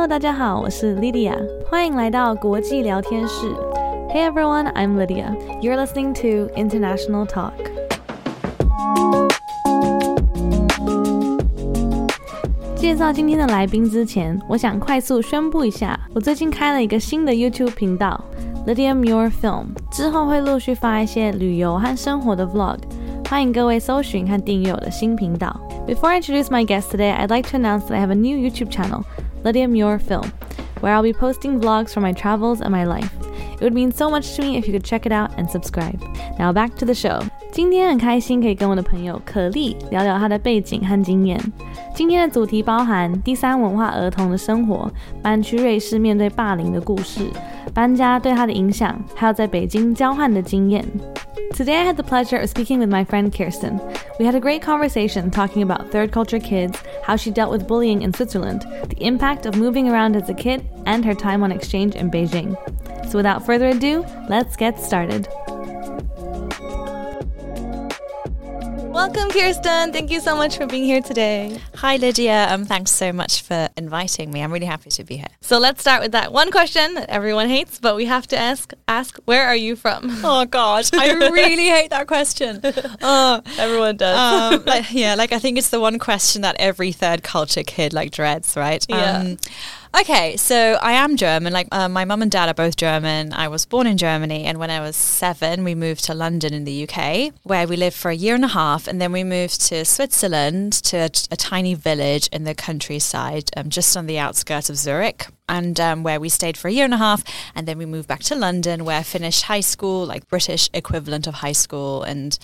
Hello，大家好，我是 Lydia，欢迎来到国际聊天室。Hey everyone, I'm Lydia. You're listening to International Talk. 介绍今天的来宾之前，我想快速宣布一下，我最近开了一个新的 YouTube 频道 Lydia Muir Film，之后会陆续发一些旅游和生活的 Vlog，欢迎各位搜寻和订阅我的新频道。Before I introduce my guest today, I'd like to announce that I have a new YouTube channel, Lydia Muir Film, where I'll be posting vlogs from my travels and my life. It would mean so much to me if you could check it out and subscribe. Now back to the show. 今天很开心可以跟我的朋友可丽聊聊她的背景和经验。今天的主题包含第三文化儿童的生活、搬去瑞士面对霸凌的故事、 搬家对她的影响，还有在北京交换的经验。Today I had the pleasure of speaking with my friend Kirsten. We had a great conversation talking about third culture kids, how she dealt with bullying in Switzerland, the impact of moving around as a kid, and her time on exchange in Beijing. So without further ado, let's get started. Welcome, Kirsten. Thank you so much for being here today. Hi, Lydia. Um, thanks so much for inviting me. I'm really happy to be here. So let's start with that one question that everyone hates, but we have to ask: ask where are you from? Oh God, I really hate that question. Oh, everyone does. Um, like, yeah, like I think it's the one question that every third culture kid like dreads, right? Yeah. Um, Okay, so I am German. Like uh, my mum and dad are both German. I was born in Germany, and when I was seven, we moved to London in the UK, where we lived for a year and a half, and then we moved to Switzerland to a, tiny village in the countryside, um, just on the outskirts of Zurich and um, where we stayed for a year and a half. And then we moved back to London, where I finished high school, like British equivalent of high school, and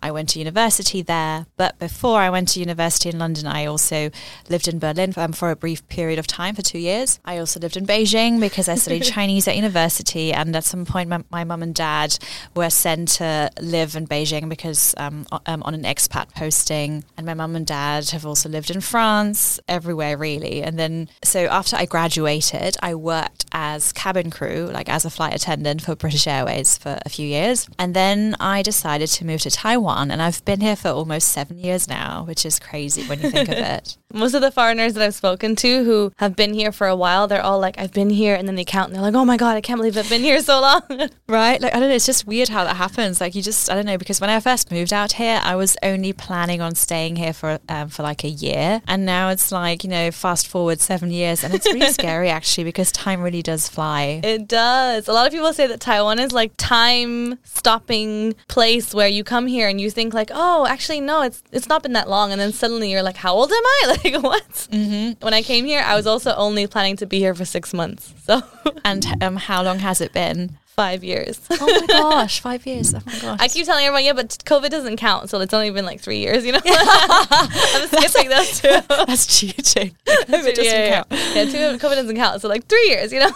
I went to university there. But before I went to university in London, I also lived in Berlin um, for a brief period of time for two years. I also lived in Beijing because I studied Chinese at university, and at some point, my, my mum and dad were sent to live in Beijing because um, um, on an expat posting, and my mum and dad have also lived in France, everywhere really. And then, so after I graduated I worked as cabin crew, like as a flight attendant for British Airways for a few years. And then I decided to move to Taiwan. And I've been here for almost seven years now, which is crazy when you think of it. Most of the foreigners that I've spoken to who have been here for a while, they're all like, I've been here. And then they count and they're like, oh my God, I can't believe I've been here so long. right? Like, I don't know. It's just weird how that happens. Like, you just, I don't know, because when I first moved out here, I was only planning on staying here for, um, for like a year. And now it's like, you know, fast forward seven years. And it's really scary actually because time really does fly. It does. A lot of people say that Taiwan is like time stopping place where you come here and you think like, oh, actually no, it's it's not been that long, and then suddenly you're like, how old am I? Like what? Mm-hmm. When I came here, I was also only planning to be here for six months. So and um, how long has it been? Five years. oh my gosh, five years. Oh my gosh. I keep telling everyone, yeah, but COVID doesn't count, so it's only been like three years, you know? I'm skipping those two. That's cheating. COVID doesn't yeah, count. Yeah, two, COVID doesn't count, so like three years, you know?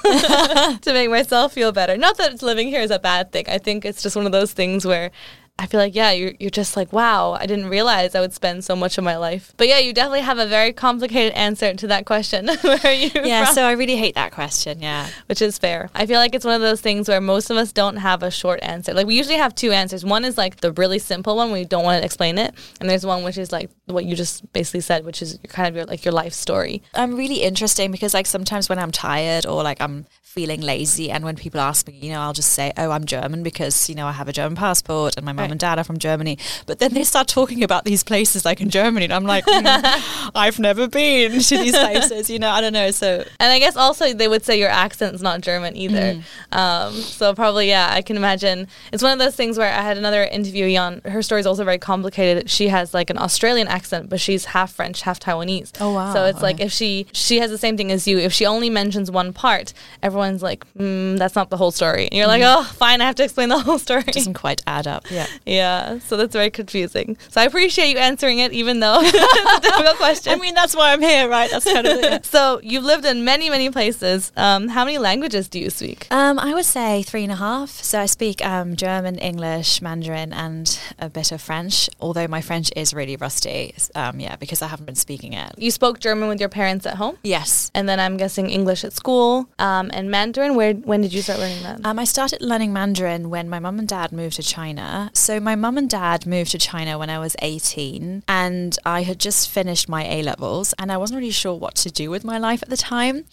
to make myself feel better. Not that living here is a bad thing. I think it's just one of those things where I feel like, yeah, you're, you're just like, wow, I didn't realize I would spend so much of my life. But yeah, you definitely have a very complicated answer to that question. where are you Yeah, from? so I really hate that question. Yeah. Which is fair. I feel like it's one of those things where most of us don't have a short answer. Like, we usually have two answers. One is like the really simple one, we don't want to explain it. And there's one which is like what you just basically said, which is kind of your, like your life story. I'm really interesting because like sometimes when I'm tired or like I'm feeling lazy and when people ask me, you know, I'll just say, "Oh, I'm German because, you know, I have a German passport and my mum and dad are from Germany." But then they start talking about these places like in Germany and I'm like, "Mm, "I've never been to these places." You know, I don't know. So And I guess also they would say your accent's not German either. Mm. Um, so probably, yeah, I can imagine. It's one of those things where I had another interviewee on. Her story is also very complicated. She has like an Australian accent, but she's half French, half Taiwanese. Oh, wow. So it's like if she she has the same thing as you. If she only mentions one part, everyone's like, mm, "That's not the whole story." And you're like, "Oh, fine, I have to explain the whole story." it doesn't quite add up. Yeah. Yeah, so that's very confusing. So I appreciate you answering it, even though it's a difficult question. I mean, that's why I'm here, right? That's kind of it. So you've lived in many, many places. Um, how many languages do you speak? Um, I would say three and a half. So I speak um, German, English, Mandarin, and a bit of French. Although my French is really rusty, um, yeah, because I haven't been speaking it. You spoke German with your parents at home, Yes, and then I'm guessing English at school. Um, and Mandarin. Where? When did you start learning that? Um, I started learning Mandarin when my mum and dad moved to China. So my mum and dad moved to China when I was 18 and I had just finished my A levels and I wasn't really sure what to do with my life at the time.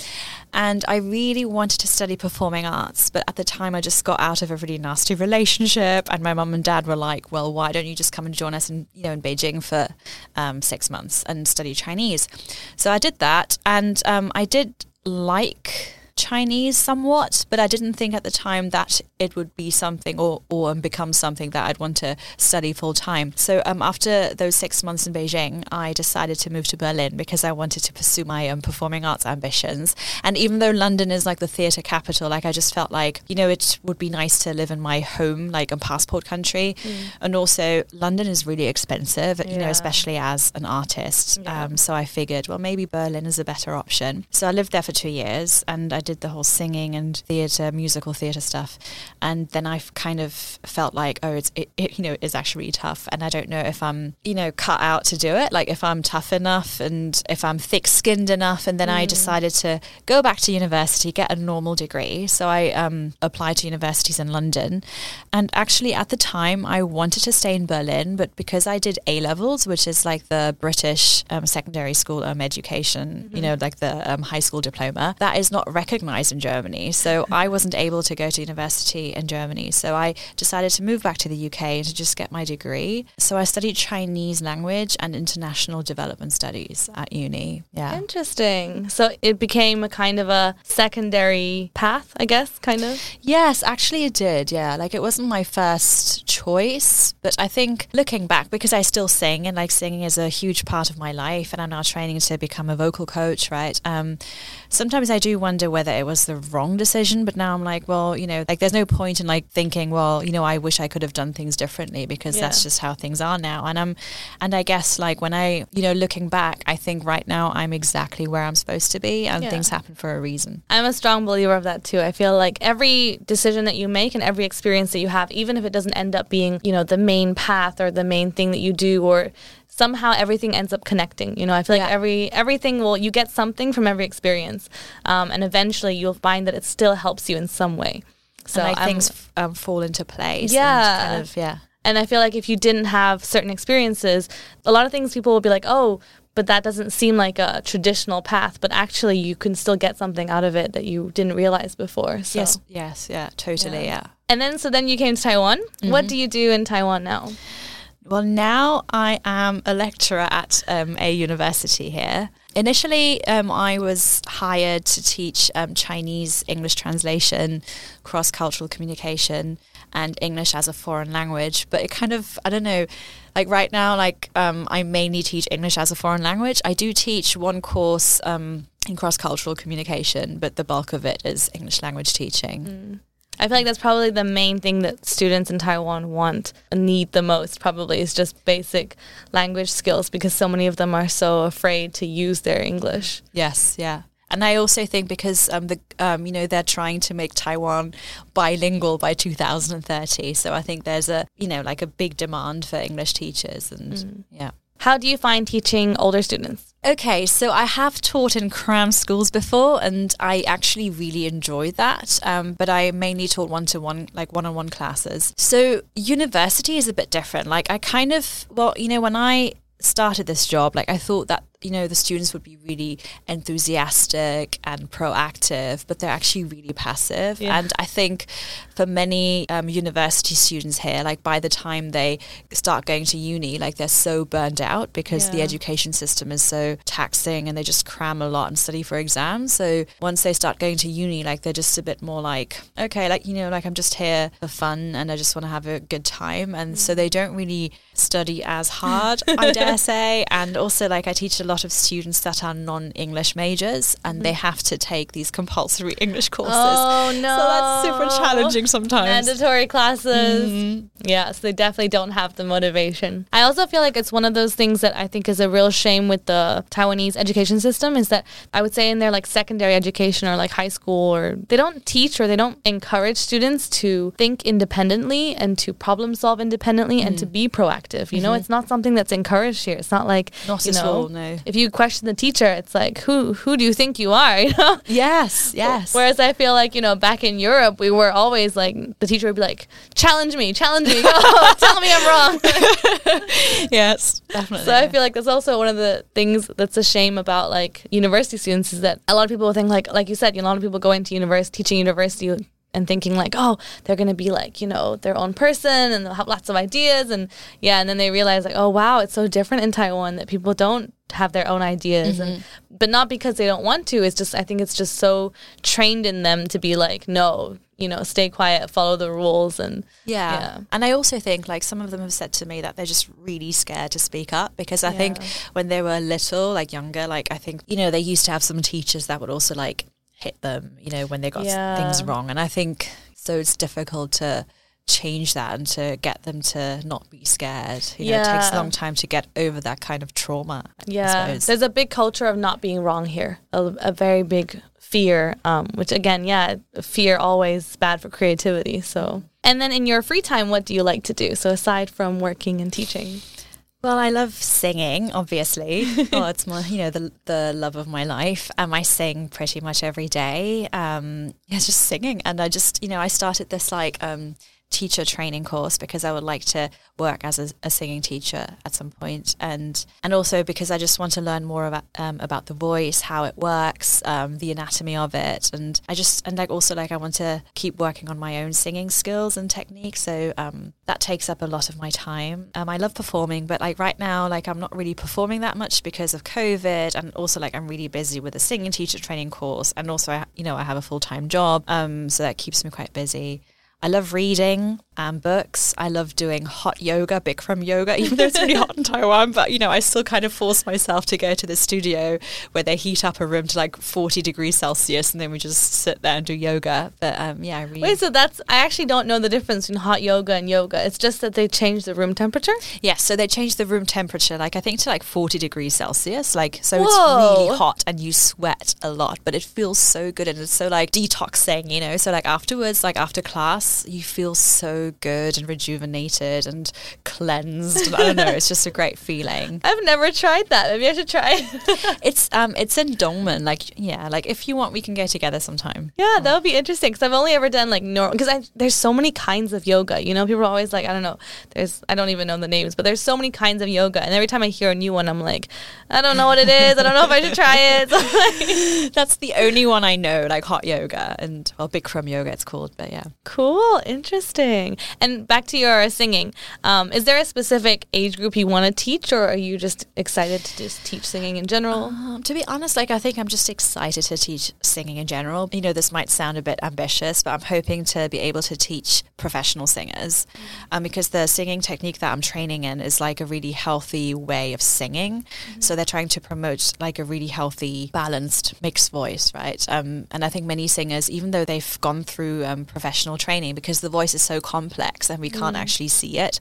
And I really wanted to study performing arts, but at the time I just got out of a really nasty relationship, and my mum and dad were like, "Well, why don't you just come and join us in you know in Beijing for um, six months and study Chinese?" So I did that, and um, I did like Chinese somewhat, but I didn't think at the time that it would be something or, or become something that I'd want to study full time. So um, after those six months in Beijing, I decided to move to Berlin because I wanted to pursue my um, performing arts ambitions. And even though London is like the theatre capital, like I just felt like, you know, it would be nice to live in my home, like a passport country. Mm. And also, London is really expensive, yeah. you know, especially as an artist. Yeah. Um, so I figured, well, maybe Berlin is a better option. So I lived there for two years and I did the whole singing and theatre, musical theatre stuff. And then I kind of felt like, oh, it's, it, it, you know, is actually really tough. And I don't know if I'm, you know, cut out to do it, like if I'm tough enough and if I'm thick skinned enough. And then mm. I decided to go back to university, get a normal degree. So I um, applied to universities in London. And actually, at the time, I wanted to stay in Berlin, but because I did A levels, which is like the British um, secondary school um, education, mm-hmm. you know, like the um, high school diploma, that is not recognized in Germany. So I wasn't able to go to university in Germany. So I decided to move back to the UK to just get my degree. So I studied Chinese language and international development studies at uni. Yeah. Interesting. So it became a kind of a secondary path, I guess, kind of? Yes, actually it did. Yeah. Like it wasn't my first choice, but I think looking back, because I still sing and like singing is a huge part of my life and I'm now training to become a vocal coach, right? Um, sometimes I do wonder whether it was the wrong decision, but now I'm like, well, you know, like there's no point in like thinking, well, you know, I wish I could have done things differently because yeah. that's just how things are now. And I'm, and I guess like when I, you know, looking back, I think right now I'm exactly where I'm supposed to be and yeah. things happen for a reason. I'm a strong believer of that too. I feel like every decision that you make and every experience that you have, even if it doesn't end up being, you know, the main path or the main thing that you do or somehow everything ends up connecting. You know, I feel like every everything will you get something from every experience, um, and eventually you'll find that it still helps you in some way. So and like things um, fall into place. Yeah, kind of, yeah. And I feel like if you didn't have certain experiences, a lot of things people will be like, oh, but that doesn't seem like a traditional path. But actually, you can still get something out of it that you didn't realize before. So. Yes, yes, yeah, totally, yeah. yeah. And then, so then you came to Taiwan. Mm-hmm. What do you do in Taiwan now? Well, now I am a lecturer at um, a university here. Initially, um, I was hired to teach um, Chinese English translation, cross cultural communication, and English as a foreign language. But it kind of, I don't know, like right now, like um, I mainly teach English as a foreign language. I do teach one course um, in cross cultural communication, but the bulk of it is English language teaching. Mm. I feel like that's probably the main thing that students in Taiwan want and need the most, probably, is just basic language skills because so many of them are so afraid to use their English. Yes, yeah. And I also think because um, the um, you know they're trying to make Taiwan bilingual by 2030, so I think there's a you know like a big demand for English teachers, and mm. yeah. How do you find teaching older students? Okay, so I have taught in cram schools before, and I actually really enjoyed that. Um, but I mainly taught one to one, like one on one classes. So university is a bit different. Like I kind of, well, you know, when I started this job, like I thought that you know the students would be really enthusiastic and proactive but they're actually really passive yeah. and i think for many um, university students here like by the time they start going to uni like they're so burned out because yeah. the education system is so taxing and they just cram a lot and study for exams so once they start going to uni like they're just a bit more like okay like you know like i'm just here for fun and i just want to have a good time and mm. so they don't really study as hard i dare say and also like i teach a lot lot of students that are non-English majors and mm-hmm. they have to take these compulsory English courses. Oh no! So that's super challenging sometimes. Mandatory classes. Mm-hmm. Yeah, so they definitely don't have the motivation. I also feel like it's one of those things that I think is a real shame with the Taiwanese education system is that I would say in their like secondary education or like high school or they don't teach or they don't encourage students to think independently and to problem solve independently mm. and to mm. be proactive. You mm-hmm. know, it's not something that's encouraged here. It's not like not you know, all, no if you question the teacher, it's like who who do you think you are? You know? Yes, yes. Whereas I feel like you know back in Europe, we were always like the teacher would be like, challenge me, challenge me, oh, tell me I'm wrong. yes, definitely. So I feel like that's also one of the things that's a shame about like university students is that a lot of people think like like you said, you know, a lot of people go into university teaching university and thinking like, oh, they're gonna be like, you know, their own person and they'll have lots of ideas and yeah, and then they realize like, oh wow, it's so different in Taiwan that people don't have their own ideas Mm-hmm. and but not because they don't want to. It's just I think it's just so trained in them to be like, no, you know, stay quiet, follow the rules and Yeah. Yeah. And I also think like some of them have said to me that they're just really scared to speak up because I think when they were little, like younger, like I think, you know, they used to have some teachers that would also like hit them, you know, when they got Yeah. things wrong. And I think so it's difficult to change that and to get them to not be scared. You know, it takes a long time to get over that kind of trauma. Yeah, there's a big culture of not being wrong here. A, a very big fear, um, which again, yeah, fear always bad for creativity. So, and then in your free time, what do you like to do? So aside from working and teaching, Well, I love singing, obviously. oh, it's my, you know, the the love of my life. Um, I sing pretty much every day. Um, yeah, just singing, and I just, you know, I started this like um teacher training course because I would like to work as a, a singing teacher at some point, and and also because I just want to learn more about um, about the voice, how it works, um, the anatomy of it, and I just and like also like I want to keep working on my own singing skills and technique. So um, that takes up a lot of my time. Um, I love performing, but like right now, like I'm not really performing that much because of COVID, and also like I'm really busy with a singing teacher training course, and also I, you know I have a full time job, um, so that keeps me quite busy. I love reading um, books. I love doing hot yoga, Bikram yoga, even though it's really hot in Taiwan. But you know, I still kind of force myself to go to the studio where they heat up a room to like 40 degrees Celsius, and then we just sit there and do yoga. But um, yeah, I read. wait, so that's I actually don't know the difference between hot yoga and yoga. It's just that they change the room temperature. Yes, so they change the room temperature, like I think to like 40 degrees Celsius. Like, so Whoa. it's really hot and you sweat a lot, but it feels so good and it's so like detoxing, you know? So, like afterwards, like after class, you feel so good and rejuvenated and cleansed. I don't know, it's just a great feeling. I've never tried that. Maybe I should try. It's um, it's in Dongmen. Like, yeah, like if you want, we can go together sometime. Yeah, that would be interesting because I've only ever done like normal. Because there's so many kinds of yoga. You know, people are always like, I don't know. There's I don't even know the names, but there's so many kinds of yoga, and every time I hear a new one, I'm like, I don't know what it is. I don't know if I should try it. So like, That's the only one I know, like hot yoga and well, Bikram yoga, it's called. But yeah. cool, interesting. And back to your singing. Um, is there a specific age group you want to teach, or are you just excited to just teach singing in general? Um, to be honest, like I think I'm just excited to teach singing in general. You know, this might sound a bit ambitious, but I'm hoping to be able to teach professional singers, um, because the singing technique that I'm training in is like a really healthy way of singing. So they're trying to promote like a really healthy, balanced, mixed voice, right? Um, and I think many singers, even though they've gone through um, professional training, because the voice is so complex and we can't actually see it,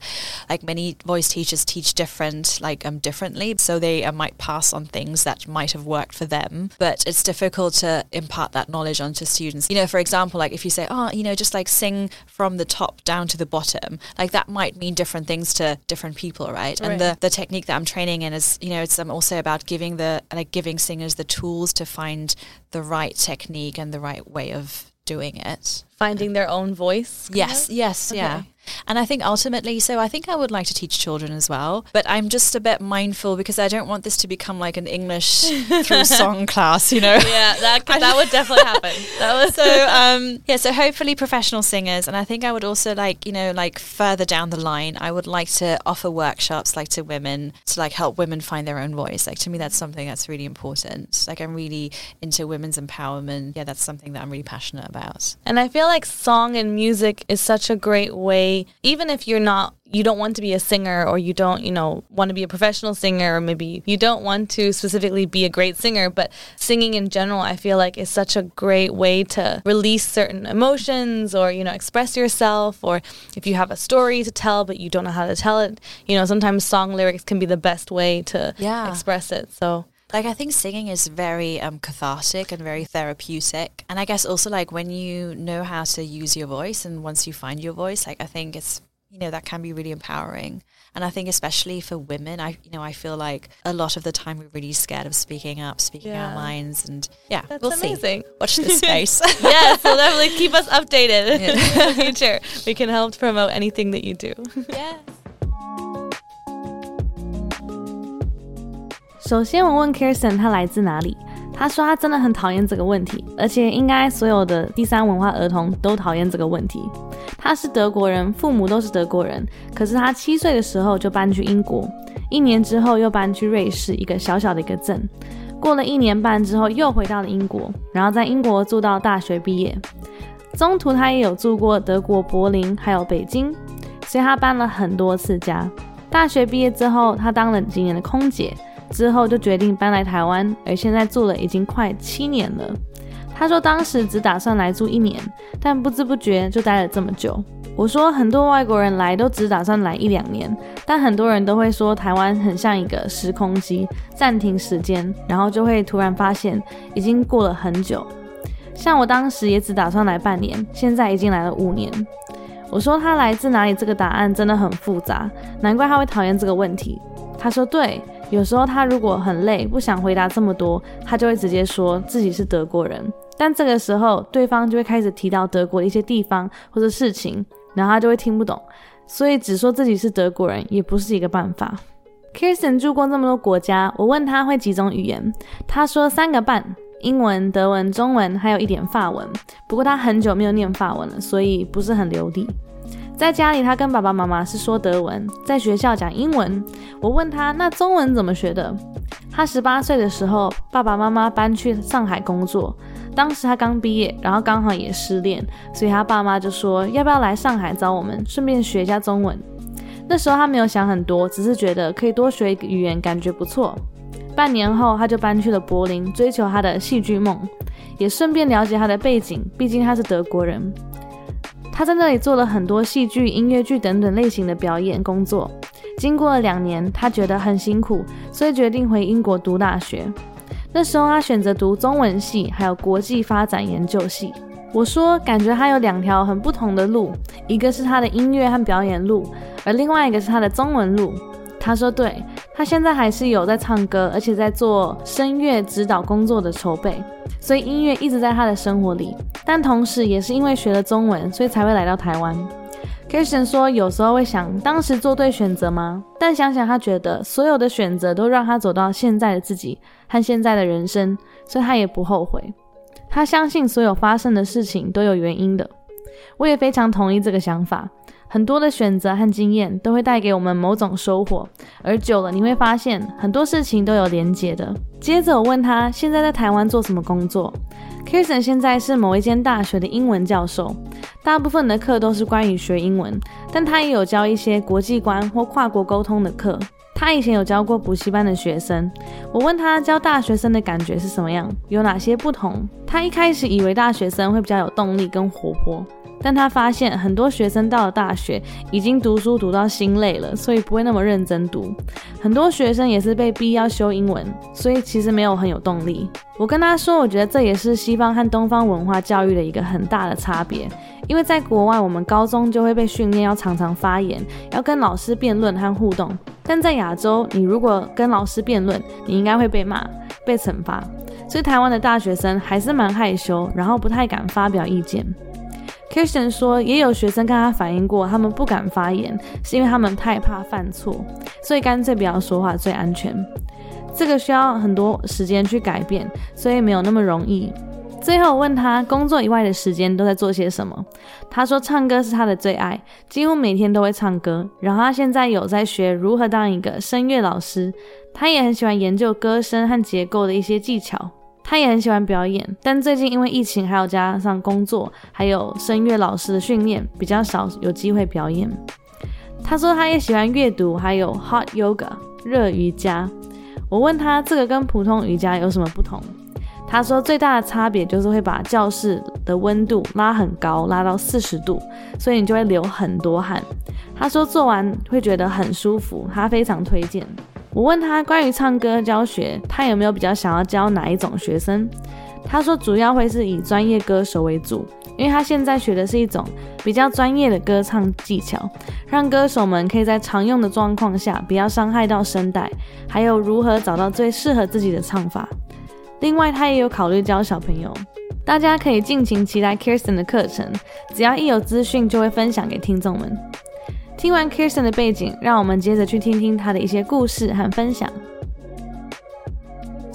like many voice teachers teach different, like um, differently, so they uh, might pass on things that might have worked for them, but it's difficult to impart that knowledge onto students. You know, for example, like if you say, oh, you know, just like sing from the top down to the bottom, like that might mean different things to different people, right? And the, the technique that I'm training in is, you know, it's um, also about giving the like giving singers the tools to find the right technique and the right way of doing it. Finding their own voice. Yes, of? yes, yeah. And I think ultimately, so I think I would like to teach children as well, but I'm just a bit mindful because I don't want this to become like an English through song class, you know? Yeah, that could, that would definitely happen. That was So um, yeah, so hopefully professional singers, and I think I would also like you know like further down the line, I would like to offer workshops like to women to like help women find their own voice. Like to me, that's something that's really important. Like I'm really into women's empowerment. Yeah, that's something that I'm really passionate about. And I feel like song and music is such a great way, even if you're not, you don't want to be a singer or you don't, you know, want to be a professional singer or maybe you don't want to specifically be a great singer, but singing in general, I feel like is such a great way to release certain emotions or, you know, express yourself or if you have a story to tell but you don't know how to tell it, you know, sometimes song lyrics can be the best way to Yeah. express it. So, Like I think singing is very um, cathartic and very therapeutic, and I guess also like when you know how to use your voice, and once you find your voice, like I think it's you know that can be really empowering and i think especially for women i you know i feel like a lot of the time we're really scared of speaking up speaking Yeah. our minds and yeah That's we'll amazing. see watch this space yes, so definitely keep us updated Yeah. in the future. We can help promote anything that you do. yeah 首先，我问 Kirsten 他来自哪里，他说他真的很讨厌这个问题，而且应该所有的第三文化儿童都讨厌这个问题。他是德国人，父母都是德国人，可是他七岁的时候就搬去英国，一年之后又搬去瑞士一个小小的一个镇，过了一年半之后又回到了英国，然后在英国住到大学毕业。中途他也有住过德国柏林还有北京，所以他搬了很多次家。大学毕业之后，他当了几年的空姐。之后就决定搬来台湾，而现在住了已经快七年了。他说当时只打算来住一年，但不知不觉就待了这么久。我说很多外国人来都只打算来一两年，但很多人都会说台湾很像一个时空机，暂停时间，然后就会突然发现已经过了很久。像我当时也只打算来半年，现在已经来了五年。我说他来自哪里这个答案真的很复杂，难怪他会讨厌这个问题。他说对。有时候他如果很累，不想回答这么多，他就会直接说自己是德国人。但这个时候，对方就会开始提到德国的一些地方或者事情，然后他就会听不懂。所以只说自己是德国人也不是一个办法。Kirsten 住过这么多国家，我问他会几种语言，他说三个半：英文、德文、中文，还有一点法文。不过他很久没有念法文了，所以不是很流利。在家里，他跟爸爸妈妈是说德文，在学校讲英文。我问他，那中文怎么学的？他十八岁的时候，爸爸妈妈搬去上海工作，当时他刚毕业，然后刚好也失恋，所以他爸妈就说要不要来上海找我们，顺便学一下中文。那时候他没有想很多，只是觉得可以多学一个语言，感觉不错。半年后，他就搬去了柏林，追求他的戏剧梦，也顺便了解他的背景，毕竟他是德国人。他在那里做了很多戏剧、音乐剧等等类型的表演工作。经过了两年，他觉得很辛苦，所以决定回英国读大学。那时候他选择读中文系，还有国际发展研究系。我说，感觉他有两条很不同的路，一个是他的音乐和表演路，而另外一个是他的中文路。他说，对他现在还是有在唱歌，而且在做声乐指导工作的筹备，所以音乐一直在他的生活里。但同时，也是因为学了中文，所以才会来到台湾。Kirsten 说，有时候会想，当时做对选择吗？但想想，他觉得所有的选择都让他走到现在的自己和现在的人生，所以他也不后悔。他相信所有发生的事情都有原因的。我也非常同意这个想法。很多的选择和经验都会带给我们某种收获，而久了你会发现很多事情都有连结的。接着我问他现在在台湾做什么工作，Kirsten 现在是某一间大学的英文教授，大部分的课都是关于学英文，但他也有教一些国际观或跨国沟通的课。他以前有教过补习班的学生，我问他教大学生的感觉是什么样，有哪些不同。他一开始以为大学生会比较有动力跟活泼。但他发现很多学生到了大学，已经读书读到心累了，所以不会那么认真读。很多学生也是被逼要修英文，所以其实没有很有动力。我跟他说，我觉得这也是西方和东方文化教育的一个很大的差别。因为在国外，我们高中就会被训练要常常发言，要跟老师辩论和互动。但在亚洲，你如果跟老师辩论，你应该会被骂、被惩罚。所以台湾的大学生还是蛮害羞，然后不太敢发表意见。Kirsten 说，也有学生跟他反映过，他们不敢发言，是因为他们太怕犯错，所以干脆不要说话最安全。这个需要很多时间去改变，所以没有那么容易。最后问他工作以外的时间都在做些什么，他说唱歌是他的最爱，几乎每天都会唱歌。然后他现在有在学如何当一个声乐老师，他也很喜欢研究歌声和结构的一些技巧。他也很喜欢表演，但最近因为疫情，还有加上工作，还有声乐老师的训练，比较少有机会表演。他说他也喜欢阅读，还有 hot yoga 热瑜伽。我问他这个跟普通瑜伽有什么不同？他说最大的差别就是会把教室的温度拉很高，拉到四十度，所以你就会流很多汗。他说做完会觉得很舒服，他非常推荐。我问他关于唱歌教学，他有没有比较想要教哪一种学生？他说主要会是以专业歌手为主，因为他现在学的是一种比较专业的歌唱技巧，让歌手们可以在常用的状况下不要伤害到声带，还有如何找到最适合自己的唱法。另外，他也有考虑教小朋友，大家可以尽情期待 Kirsten 的课程，只要一有资讯就会分享给听众们。听完 Kirsten 的背景，让我们接着去听听他的一些故事和分享。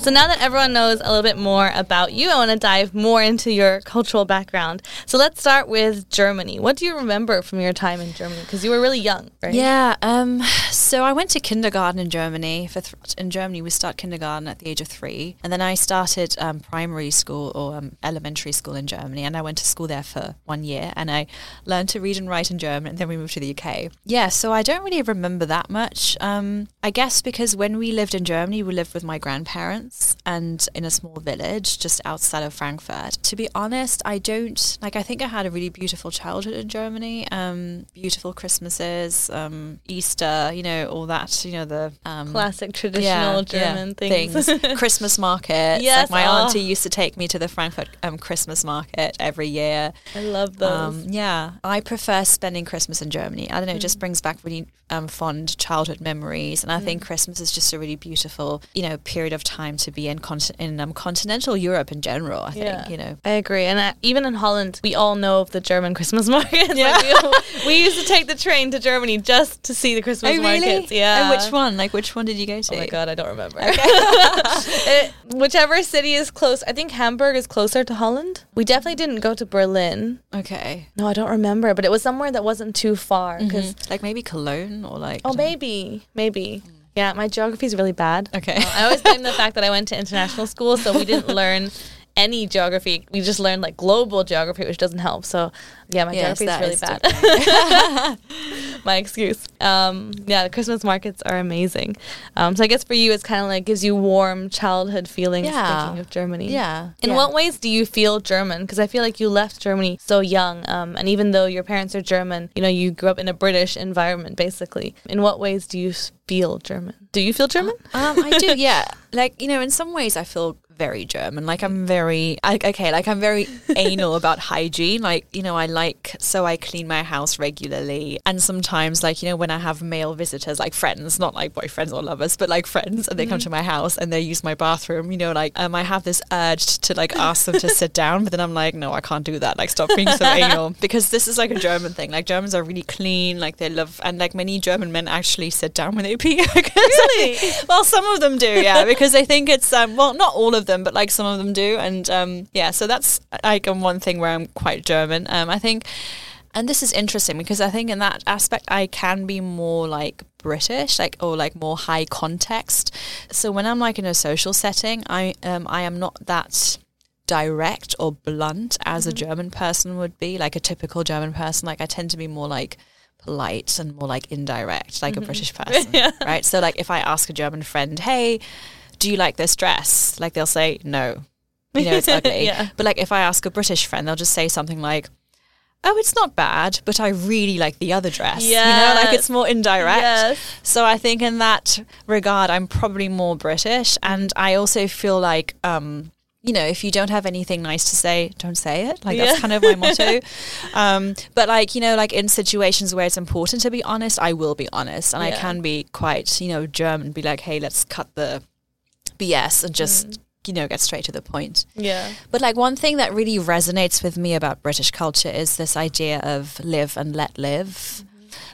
So now that everyone knows a little bit more about you, I want to dive more into your cultural background. So let's start with Germany. What do you remember from your time in Germany? Because you were really young, right? Yeah. Um, so I went to kindergarten in Germany. For th- in Germany, we start kindergarten at the age of three, and then I started um, primary school or um, elementary school in Germany, and I went to school there for one year, and I learned to read and write in German. And then we moved to the UK. Yeah. So I don't really remember that much. Um, I guess because when we lived in Germany, we lived with my grandparents and in a small village just outside of Frankfurt. To be honest, I don't like. I think I had a really beautiful childhood in Germany. Um, beautiful Christmases, um, Easter, you know, all that. You know the um, classic traditional yeah, German yeah, things. things. Christmas market. Yes, like my oh. auntie used to take me to the Frankfurt um, Christmas market every year. I love those. Um, yeah, I prefer spending Christmas in Germany. I don't know, mm. it just mm. brings back really um, fond childhood memories, and I mm. think Christmas is just a really beautiful, you know, period of time to be in in um, continental Europe in general. I yeah. think you know. I agree, and even in Holland, we all know of the German Christmas markets. Yeah. like we, we, used to take the train to Germany just to see the Christmas oh, really? markets. Yeah. And which one? Like which one did you go to? Oh my god, I don't remember. Okay. it, whichever city is close. I think Hamburg is closer to Holland. We definitely didn't go to Berlin. Okay. No, I don't remember, but it was somewhere that wasn't too far. Because mm-hmm. like maybe Cologne or like. Oh, maybe, maybe. Mm. Yeah, my geography is really bad. Okay. I always blame the fact that I went to international school, so we didn't learn any geography. We just learned like global geography, which doesn't help. So yeah, my yes, geography is really bad. my excuse. Um, yeah, the Christmas markets are amazing. Um, so I guess for you, it's kind of like gives you warm childhood feelings yeah. thinking of Germany. Yeah. In yeah. what ways do you feel German? Because I feel like you left Germany so young, um, and even though your parents are German, you know, you grew up in a British environment, basically. In what ways do you feel German? Do you feel German? Um, I do. Yeah. like you know, in some ways, I feel very German. Like I'm very I, okay. Like I'm very anal about hygiene. Like you know, I like so I clean my house regularly, and sometimes like you know when I have male visitors, like friends, not like boyfriends or lovers, but like friends, and they mm-hmm. come to my house and they use my bathroom. You know, like um, I have this urge to like ask them to sit down, but then I'm like, no, I can't do that. Like stop being so anal because this is like a German thing. Like Germans are really clean. Like they love and like many German men actually sit down when they pee. really? well, some of them do, yeah, because they think it's um well not all of them, but like some of them do. And um, yeah, so that's like um, one thing where I'm quite German. Um, I think, and this is interesting because I think in that aspect I can be more like British, like or like more high context. So when I'm like in a social setting, I um, I am not that direct or blunt as mm-hmm. a German person would be, like a typical German person. Like I tend to be more like polite and more like indirect, like mm-hmm. a British person, yeah. right? So like if I ask a German friend, "Hey, do you like this dress? Like they'll say no. You know, it's ugly. yeah. But like if I ask a British friend, they'll just say something like, oh, it's not bad, but I really like the other dress. Yeah. You know, like it's more indirect. Yes. So I think in that regard, I'm probably more British. And I also feel like, um, you know, if you don't have anything nice to say, don't say it. Like, that's yeah. kind of my motto. um, but, like, you know, like in situations where it's important to be honest, I will be honest. And yeah. I can be quite, you know, German, be like, hey, let's cut the BS and just mm. you know get straight to the point. Yeah. But like one thing that really resonates with me about British culture is this idea of live and let live. Mm-hmm.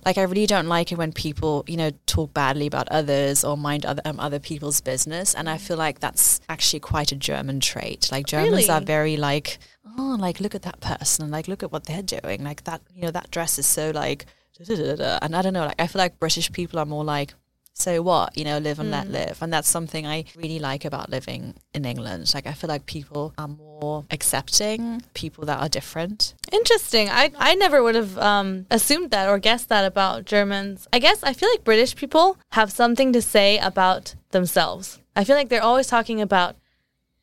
Like I really don't like it when people, you know, talk badly about others or mind other um, other people's business, and I feel like that's actually quite a German trait. Like Germans really? are very like, oh, like look at that person, and like look at what they're doing, like that, you know, that dress is so like, and I don't know, like I feel like British people are more like, so what you know live and mm. let live. And that's something i really like about living in england. Like i feel like people are more accepting people that are different. Interesting. I i never would have um, assumed that or guessed that about germans. I guess i feel like british people have something to say about themselves. I feel like they're always talking about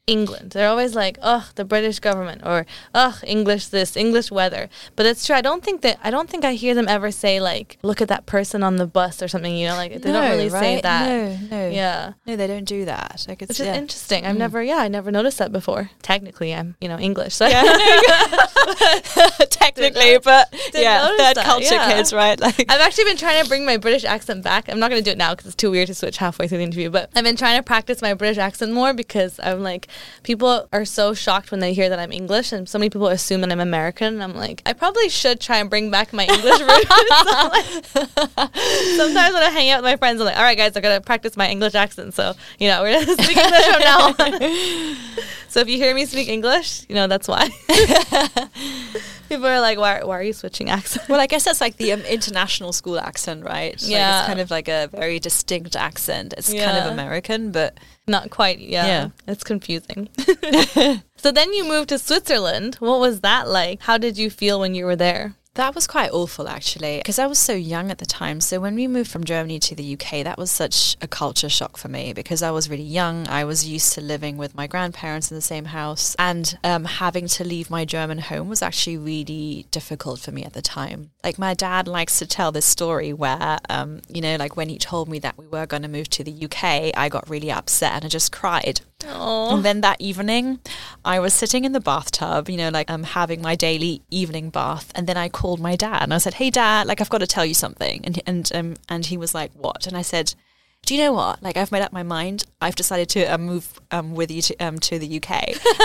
England. They're always like, "Oh, the British government," or "Oh, English this, English weather." But it's true. I don't think that I don't think I hear them ever say like, "Look at that person on the bus" or something. You know, like they no, don't really right? say that. No, no, Yeah. no, they don't do that. Like it's Which is yeah. interesting. I've Mm. never, yeah, I never noticed that before. Technically, I'm, you know, English. So technically, but yeah, notice third that, culture yeah. kids, right? Like I've actually been trying to bring my British accent back. I'm not going to do it now because it's too weird to switch halfway through the interview. But I've been trying to practice my British accent more because I'm like, people are so shocked when they hear that I'm English, and so many people assume that I'm American. And I'm like, I probably should try and bring back my English roots. So, like, sometimes when I hang out with my friends, I'm like, all right, guys, I got to practice my English accent. So you know, we're gonna speak English from now on. so if you hear me speak English, you know that's why. People are like, why, why are you switching accents? Well, I guess that's like the um, international school accent, right? Like, Yeah. it's kind of like a very distinct accent. It's kind of American, but Not quite, yeah. Yeah. It's confusing. so then you moved to Switzerland. What was that like? How did you feel when you were there? That was quite awful, actually, because I was so young at the time. So when we moved from Germany to the UK, that was such a culture shock for me because I was really young. I was used to living with my grandparents in the same house, and um, having to leave my German home was actually really difficult for me at the time. Like my dad likes to tell this story where, um, you know, like when he told me that we were going to move to the UK, I got really upset and I just cried. Oh, And then that evening, I was sitting in the bathtub, you know, like um, having my daily evening bath, and then I called my dad and I said, "Hey, dad, like I've got to tell you something," and and um, and he was like, "What?" And I said. Do you know what? Like I've made up my mind. I've decided to um, move um, with you to um, to the UK.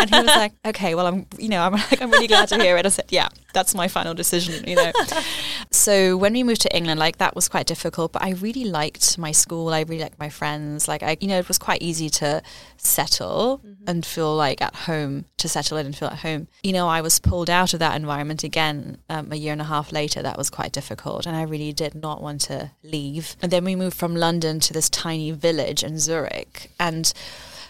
And he was like, "Okay, well, I'm you know I'm like I'm really glad to hear it." I said, "Yeah, that's my final decision." You know. so when we moved to England, like that was quite difficult, but I really liked my school. I really liked my friends. Like I, you know, it was quite easy to settle and feel like at home, to settle in and feel at home. You know, I was pulled out of that environment again um, a year and a half later. That was quite difficult, and I really did not want to leave. And then we moved from London to this tiny village in Zurich, and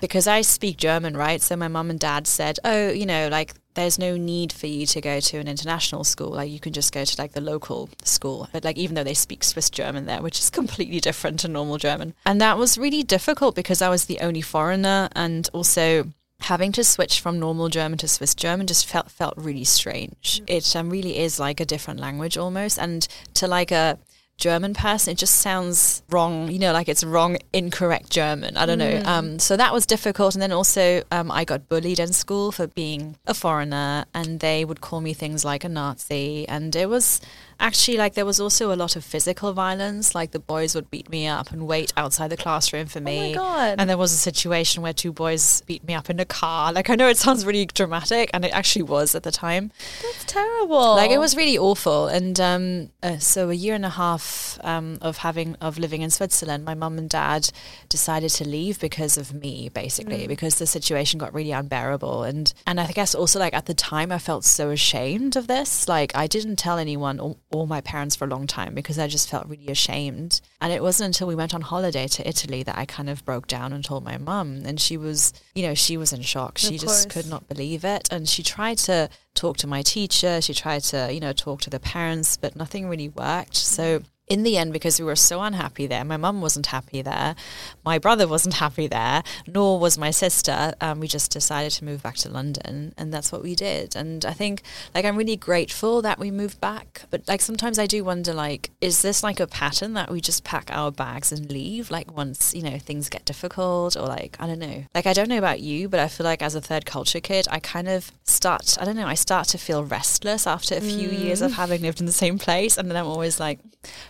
because I speak German, right? So my mum and dad said, "Oh, you know, like there's no need for you to go to an international school. Like you can just go to like the local school." But like even though they speak Swiss German there, which is completely different to normal German, and that was really difficult because I was the only foreigner, and also having to switch from normal German to Swiss German just felt felt really strange. It um, really is like a different language almost, and to like a German person, it just sounds wrong, you know, like it's wrong, incorrect German. I don't know. Um, so that was difficult. And then also, um, I got bullied in school for being a foreigner, and they would call me things like a Nazi. And it was actually like there was also a lot of physical violence. Like the boys would beat me up and wait outside the classroom for me. God. And there was a situation where two boys beat me up in a car. Like I know it sounds really dramatic, and it actually was at the time. that's terrible. Like it was really awful, and um, uh, so a year and a half um, of having of living in Switzerland, my mum and dad decided to leave because of me, basically, because the situation got really unbearable, and and I guess also like at the time I felt so ashamed of this. Like I didn't tell anyone or my parents for a long time because I just felt really ashamed, and it wasn't until we went on holiday to Italy that I kind of broke down and told my mum, and she was, you know, she was in shock. She just could not believe it, and she tried to talk to my teacher. She tried to, you know, talk to the parents, but nothing really worked. So in the end, because we were so unhappy there, my mum wasn't happy there, my brother wasn't happy there, nor was my sister. Um, we just decided to move back to London, and that's what we did. And I think, like, I'm really grateful that we moved back. But like, sometimes I do wonder, like, is this like a pattern that we just pack our bags and leave? Like, once you know things get difficult, or like, I don't know. Like, I don't know about you, but I feel like as a third culture kid, I kind of start. I don't know. I start to feel restless after a few years of having lived in the same place, and then I'm always like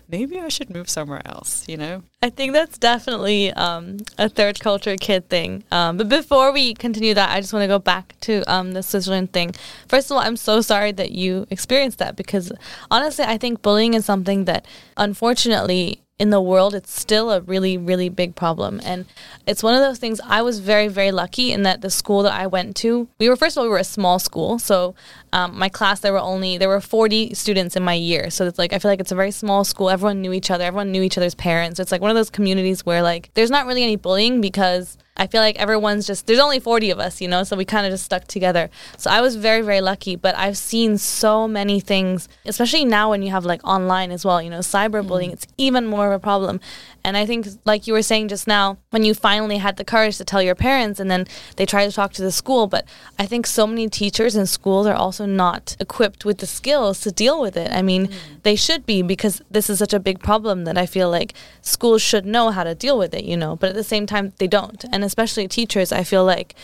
maybe I should move somewhere else, you know? I think that's definitely um, a third culture kid thing. Um, but before we continue that, I just want to go back to um, the Switzerland thing. First of all, I'm so sorry that you experienced that because honestly, I think bullying is something that unfortunately in the world it's still a really really big problem and it's one of those things i was very very lucky in that the school that i went to we were first of all we were a small school so um, my class there were only there were 40 students in my year so it's like i feel like it's a very small school everyone knew each other everyone knew each other's parents it's like one of those communities where like there's not really any bullying because I feel like everyone's just there's only 40 of us, you know, so we kind of just stuck together. So I was very very lucky, but I've seen so many things, especially now when you have like online as well, you know, cyberbullying, mm. it's even more of a problem. And I think like you were saying just now, when you finally had the courage to tell your parents and then they try to talk to the school, but I think so many teachers and schools are also not equipped with the skills to deal with it. I mean, mm. they should be because this is such a big problem that I feel like schools should know how to deal with it, you know, but at the same time they don't. And especially teachers, I feel like